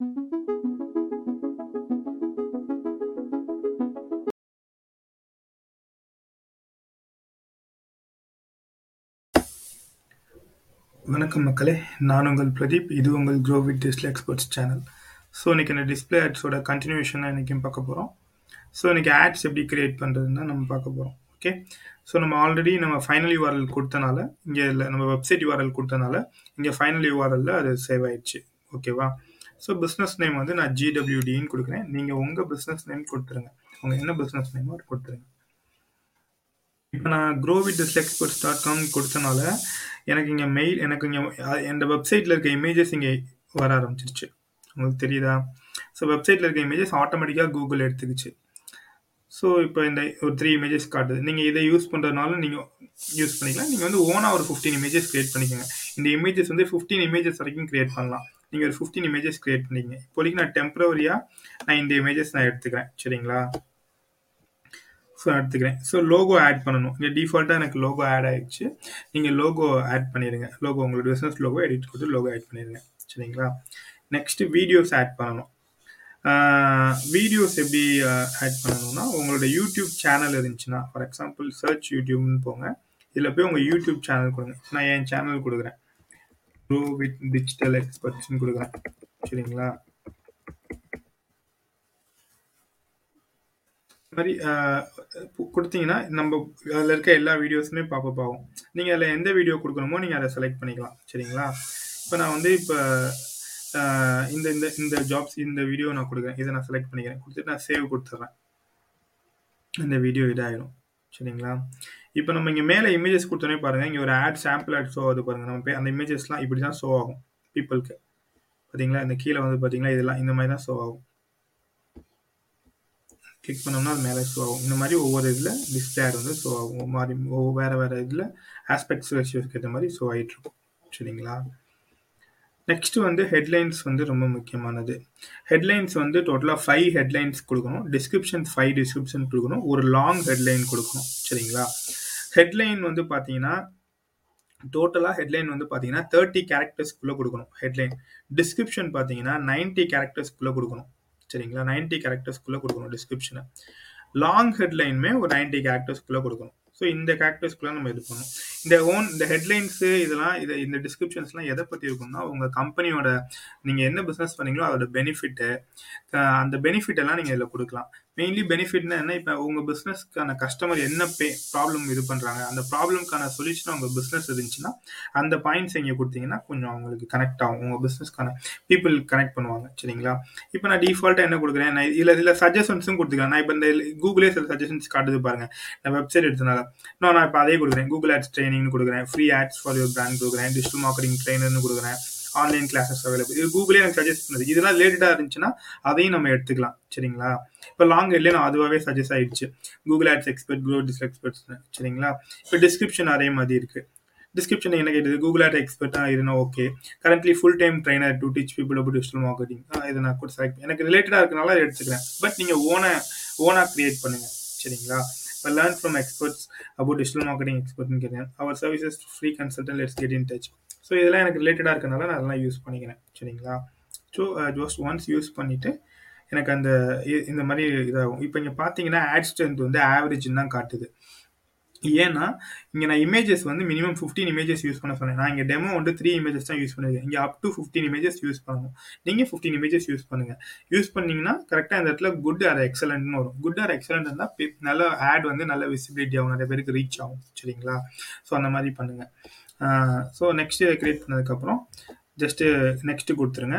வணக்கம் மக்களே நான் உங்கள் பிரதீப். இது உங்கள் grow with display experts channel so இன்றைக்கி இந்த டிஸ்பிளே ஆட்ஸோட கண்டினியூஷனாக இன்றைக்கும் பார்க்க போகிறோம் ஸோ இன்றைக்கி ஆட்ஸ் எப்படி கிரியேட் பண்ணுறதுன்னு நம்ம பார்க்க போகிறோம் ஓகே ஸோ நம்ம ஆல்ரெடி நம்ம ஃபைனல் யூஆர்எல் கொடுத்தனால இங்கே இல்லை நம்ம வெப்சைட் யூஆர்எல் கொடுத்தனால இங்கே ஃபைனல் யூஆர்எல்ல அது சேவ் ஆயிடுச்சு. ஓகேவா ஸோ பிஸ்னஸ் நேம் வந்து நான் ஜிடபிள்யூடின்னு கொடுக்குறேன். நீங்கள் உங்கள் பிஸ்னஸ் நேம் கொடுத்துருங்க. உங்கள் என்ன பிஸ்னஸ் நேமோ அது கொடுத்துருங்க. இப்போ நான் grow with experts dot com கொடுத்தனால எனக்கு இங்கே மெயில் எனக்கு இங்கே இந்த வெப்சைட்டில் இருக்க இமேஜஸ் இங்கே வர ஆரம்பிச்சிருச்சு. உங்களுக்கு தெரியுதா? ஸோ வெப்சைட்டில் இருக்க இமேஜஸ் ஆட்டோமேட்டிக்காக கூகுள் எடுத்துக்கிச்சு. ஸோ இப்போ இந்த ஒரு த்ரீ இமேஜஸ் காட்டுது. நீங்கள் இதை யூஸ் பண்ணுறதுனால நீங்கள் யூஸ் பண்ணிக்கலாம். நீங்கள் வந்து ஓனாக ஒரு ஃபிஃப்டீன் இமேஜஸ் க்ரியேட் பண்ணிக்கோங்க. இந்த இமேஜஸ் வந்து ஃபிஃப்டீன் இமேஜஸ் வரைக்கும் க்ரியேட் பண்ணலாம். நீங்கள் ஒரு ஃபிஃப்டீன் இமேஜஸ் க்ரியேட் பண்ணிக்கங்க. இப்போதைக்கு நான் டெம்பரவரியாக நான் இந்த இமேஜஸ் நான் எடுத்துக்கிறேன். சரிங்களா? ஸோ எடுத்துக்கிறேன். ஸோ லோகோ ஆட் பண்ணணும். இங்கே டிஃபால்ட்டாக எனக்கு லோகோ ஆட் ஆகிடுச்சு நீங்கள் லோகோ ஆட் பண்ணிடுங்க. லோகோ உங்களோட பிஸ்னஸ் லோகோ எடிட் கொடுத்து லோகோ ஆட் பண்ணிடுங்க. சரிங்களா? நெக்ஸ்ட் வீடியோஸ் ஆட் பண்ணணும். வீடியோஸ் எப்படி ஆட் பண்ணணும்னா உங்களோட யூடியூப் சேனல் இருந்துச்சுன்னா ஃபார் எக்ஸாம்பிள் சர்ச் யூடியூப்னு போங்க. இதில் போய் உங்கள் யூடியூப் சேனல் கொடுங்க. நான் என் சேனல் கொடுக்குறேன். க்ரோ வித் டிஜிட்டல் எக்ஸ்பர்ட்ஸ்னு கொடுக்குறேன் சரிங்களா? மாதிரி கொடுத்தீங்கன்னா நம்ம அதில் இருக்க எல்லா வீடியோஸுமே பாப்பப் ஆகும். நீங்கள் அதில் எந்த வீடியோ கொடுக்கணுமோ நீங்கள் அதை செலக்ட் பண்ணிக்கலாம். சரிங்களா? இப்போ நான் வந்து இப்போ இந்த இந்த இந்த ஜாப்ஸ் இந்த வீடியோ நான் கொடுக்குறேன். இதை நான் செலக்ட் பண்ணிக்கிறேன். கொடுத்துட்டு நான் சேவ் கொடுத்துட்றேன். இந்த வீடியோ இதாகிடும் சரிங்களா? இப்போ நம்ம இங்கே மேலே இமேஜஸ் கொடுத்தோன்னே பாருங்கள் இங்கே ஒரு ஆட் சாம்பிள் ஆட் ஷோ ஆகுது பாருங்கள் நம்ம அந்த இமேஜஸ்லாம் இப்படி தான் ஷோ ஆகும் பீப்புளுக்கு பார்த்தீங்களா இந்த கீழே வந்து பார்த்தீங்களா இதெல்லாம் இந்த மாதிரி தான் ஷோ ஆகும். கிளிக் பண்ணோம்னா அது மேலே ஷோ ஆகும். இந்த மாதிரி ஒவ்வொரு இதில் டிஸ்பிளே ஆட் வந்து ஷோ ஆகும். மாதிரி ஒவ்வொரு வேறு வேறு இதில் ஆஸ்பெக்ட்ஸ் ரேஷியோஸ்க்கு ஏற்ற மாதிரி ஷோ ஆகிட்டு இருக்கும் சரிங்களா? நெக்ஸ்ட் வந்து ஹெட்லைன்ஸ் வந்து ரொம்ப முக்கியமானது. ஹெட்லைன்ஸ் வந்து டோட்டலாக ஃபைவ் ஹெட்லைன்ஸ் கொடுக்கணும். டிஸ்கிரிப்ஷன் ஃபைவ் டிஸ்கிரிப்ஷன் கொடுக்கணும். ஒரு லாங் ஹெட்லைன் கொடுக்கணும். சரிங்களா? ஹெட்லைன் வந்து பார்த்தீங்கன்னா டோட்டலாக ஹெட்லைன் வந்து பார்த்தீங்கன்னா தேர்ட்டி கேரக்டர்ஸ்க்குள்ளே கொடுக்கணும். ஹெட்லைன் டிஸ்கிரிப்ஷன் பார்த்தீங்கன்னா நைன்ட்டி கேரக்டர்ஸ்க்குள்ளே கொடுக்கணும். சரிங்களா? நைன்ட்டி கேரக்டர்ஸ்க்குள்ளே கொடுக்கணும் டிஸ்கிரிப்ஷனை லாங் ஹெட்லைனுமே ஒரு நைன்ட்டி கேரக்டர்ஸ்க்குள்ளே கொடுக்கணும். ஸோ இந்த கேரக்டர்ஸ்க்குள்ளே நம்ம இது பண்ணணும். இந்த ஓன் இந்த ஹெட்லைன்ஸு இதெல்லாம் இது இந்த டிஸ்கிரிப்ஷன்ஸ்லாம் எதை பற்றி இருக்கும்னா உங்கள் கம்பெனியோட நீங்கள் என்ன பிஸ்னஸ் பண்ணீங்களோ அதோட பெனிஃபிட்டு அந்த பெனிஃபிட் எல்லாம் நீங்கள் இதில் கொடுக்கலாம். மெயின்லி பெனிஃபிட்னா என்ன? இப்போ உங்கள் பிஸ்னஸ்க்கான கஸ்டமர் என்ன பே ப்ராப்ளம் இது பண்ணுறாங்க அந்த ப்ராப்ளம்க்கான சொல்யூஷன் உங்கள் பிஸ்னஸ் இருந்துச்சுன்னா அந்த பாயிண்ட்ஸ் இங்கே கொடுத்தீங்கன்னா கொஞ்சம் அவங்களுக்கு கனெக்ட் ஆகும். உங்கள் பிஸ்னஸ்க்கான பீப்புள் கனெக்ட் பண்ணுவாங்க. சரிங்களா? இப்போ நான் டிஃபால்ட்டாக என்ன கொடுக்குறேன்? நான் இல்லை இதில் சஜஷன்ஸும் கொடுத்துக்கிறேன் நான் இப்போ இந்த கூகுளே சில சஜஷன்ஸ் காட்டுது பாருங்கள் நான் வெப்சைட் எடுத்தனால நான் நான் இப்போ அதே கொடுக்குறேன். கூகுள் ஆட்ஸ் ட்ரைனிங்னு கொடுக்குறேன். Free ads for your brand கொடுக்குறேன். டிஜிட்டல் மார்க்கெட்டிங் ட்ரைனர்னு கொடுக்குறேன். ஆன்லைன் கிளாஸஸ் அவைலபிள் இது கூகுளே எனக்கு சஜஸ்ட் பண்ணுது. இதெல்லாம் ரிலேட்டடாக இருந்துச்சுன்னா அதையும் நம்ம எடுத்துக்கலாம். சரிங்களா? இப்போ லாங் ஹெட்லேயே நான் அதுவாகவே சஜஸ்ட் ஆயிடுச்சு. Google ads expert grow this experts சரிங்களா? இப்போ டிஸ்கிரிப்ஷன் அதே மாதிரி இருக்குது டிஸ்கிரிப்ஷன் என்ன கேட்டது? கூகுள் ஆட் எக்ஸ்பர்ட்டாக இருந்தால் okay currently full time trainer to teach people about digital marketing இதை நான் கூட செலக்ட் எனக்கு ரிலேட்டடாக இருக்கனால எடுத்துக்கிறேன். பட் நீங்கள் ஓனை ஓனாக க்ரியேட் பண்ணுங்கள் சரிங்களா? இப்போ learn from experts about digital marketing எக்ஸ்பர்ட்னு கேட்டேன். அவர் services free consultant let's get in touch so இதெல்லாம் எனக்கு ரிலேட்டடாக இருக்கனால நான் அதெல்லாம் யூஸ் பண்ணிக்கிறேன். சரிங்களா? ஸோ ஜஸ்ட் ஒன்ஸ் யூஸ் பண்ணிவிட்டு எனக்கு அந்த இந்த மாதிரி இதாகும். இப்போ நீங்கள் பார்த்தீங்கன்னா ஆட் ஸ்ட்ரென்த் வந்து ஆவரேஜ்னு தான் காட்டுது. ஏன்னா இங்கே நான் இமேஜஸ் வந்து மினிமம் ஃபிஃப்டீன் இமேஜஸ் யூஸ் பண்ண சொன்னேன். நான் இங்கே டெமோ வந்து த்ரீ இமேஜஸ் தான் யூஸ் பண்ணிருக்கேன். இங்கே up to fifteen images use பண்ணணும். நீங்கள் ஃபிஃப்டீன் இமேஜஸ் யூஸ் பண்ணுங்கள் யூஸ் பண்ணிங்கன்னா கரெக்டாக இந்த இடத்துல குட் ஆர் எக்ஸலண்ட்னு வரும். குட் ஆர் எக்ஸலண்ட் இருந்தால் நல்ல ஆட் வந்து நல்ல விசிபிலிட்டி ஆகும். நிறைய பேருக்கு ரீச் ஆகும். சரிங்களா? ஸோ அந்த மாதிரி பண்ணுங்கள் ஸோ நெக்ஸ்ட் கிரியேட் பண்ணதுக்கப்புறம் ஜஸ்ட்டு நெக்ஸ்ட்டு கொடுத்துருங்க.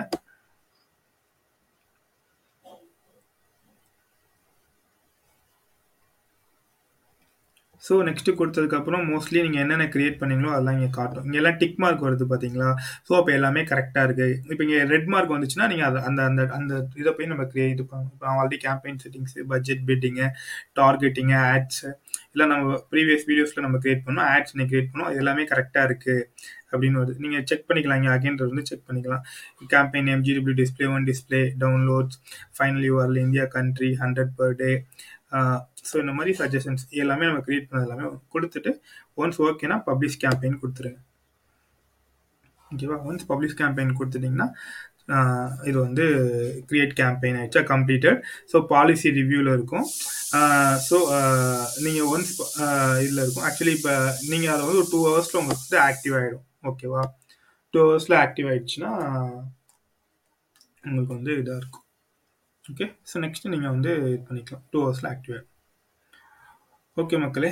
ஸோ நெக்ஸ்ட்டு கொடுத்ததுக்கப்புறம் மோஸ்ட்லி நீங்கள் என்னென்ன க்ரியேட் பண்ணீங்களோ அதெல்லாம் இங்கே காட்டும். இங்கே எல்லாம் டிக் மார்க் வருது பார்த்தீங்களா ஸோ அப்போ எல்லாமே கரெக்டாக இருக்குது இப்போ இங்கே ரெட் மார்க் வந்துச்சுன்னா நீங்கள் அந்த அந்த அந்த இதை போய் நம்ம க்ரியேட் பண்ணணும் இப்போ already campaign settings budget bidding targeting ads இல்லை நம்ம ப்ரீவியஸ் வீடியோஸில் நம்ம க்ரியேட் பண்ணோம். ஆட்ஸ் நீங்கள் க்ரியேட் பண்ணோம். அது எல்லாமே கரெக்டாக இருக்குது அப்படின்னு வருது. நீங்கள் செக் பண்ணிக்கலாம். இங்கே அகைன்றது வந்து செக் பண்ணிக்கலாம். Campaign name GDW display one display downloads final URL India country hundred per day so இந்த மாதிரி சஜஷன்ஸ் எல்லாமே நம்ம க்ரியேட் பண்ணது எல்லாமே கொடுத்துட்டு ஒன்ஸ் ஓகேனா பப்ளிஷ் கேம்பெயின் கொடுத்துருங்க. ஓகேவா ஒன்ஸ் பப்ளிஷ் கேம்பெயின் கொடுத்துட்டிங்கன்னா இது வந்து கிரியேட் கேம்பெயின் ஆயிடுச்சா? கம்ப்ளீட்டட் ஸோ பாலிசி ரிவ்யூவில் இருக்கும். ஸோ நீங்கள் ஒன்ஸ் இதில் இருக்கும். ஆக்சுவலி இப்போ நீங்கள் அதை வந்து ஒரு டூ ஹவர்ஸில் உங்களுக்கு வந்து ஆக்டிவ் ஆகிடும் ஓகேவா டூ ஹவர்ஸில் ஆக்டிவ் ஆகிடுச்சுன்னா உங்களுக்கு வந்து இதாக இருக்கும். ஓகே ஸோ நெக்ஸ்ட்டு நீங்கள் வந்து இது பண்ணிக்கலாம். டூ ஹவர்ஸில் ஆக்டிவேட் ஓகே மக்களே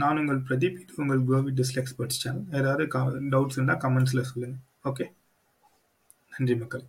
நான் உங்கள் பிரதீப் இது உங்கள் கோவி டிஸ்ல் எக்ஸ்பர்ட்ஸ் சேனல் ஏதாவது டவுட்ஸ் இருந்தால் கமெண்ட்ஸில் சொல்லுங்கள் ஓகே நன்றி மக்கள்.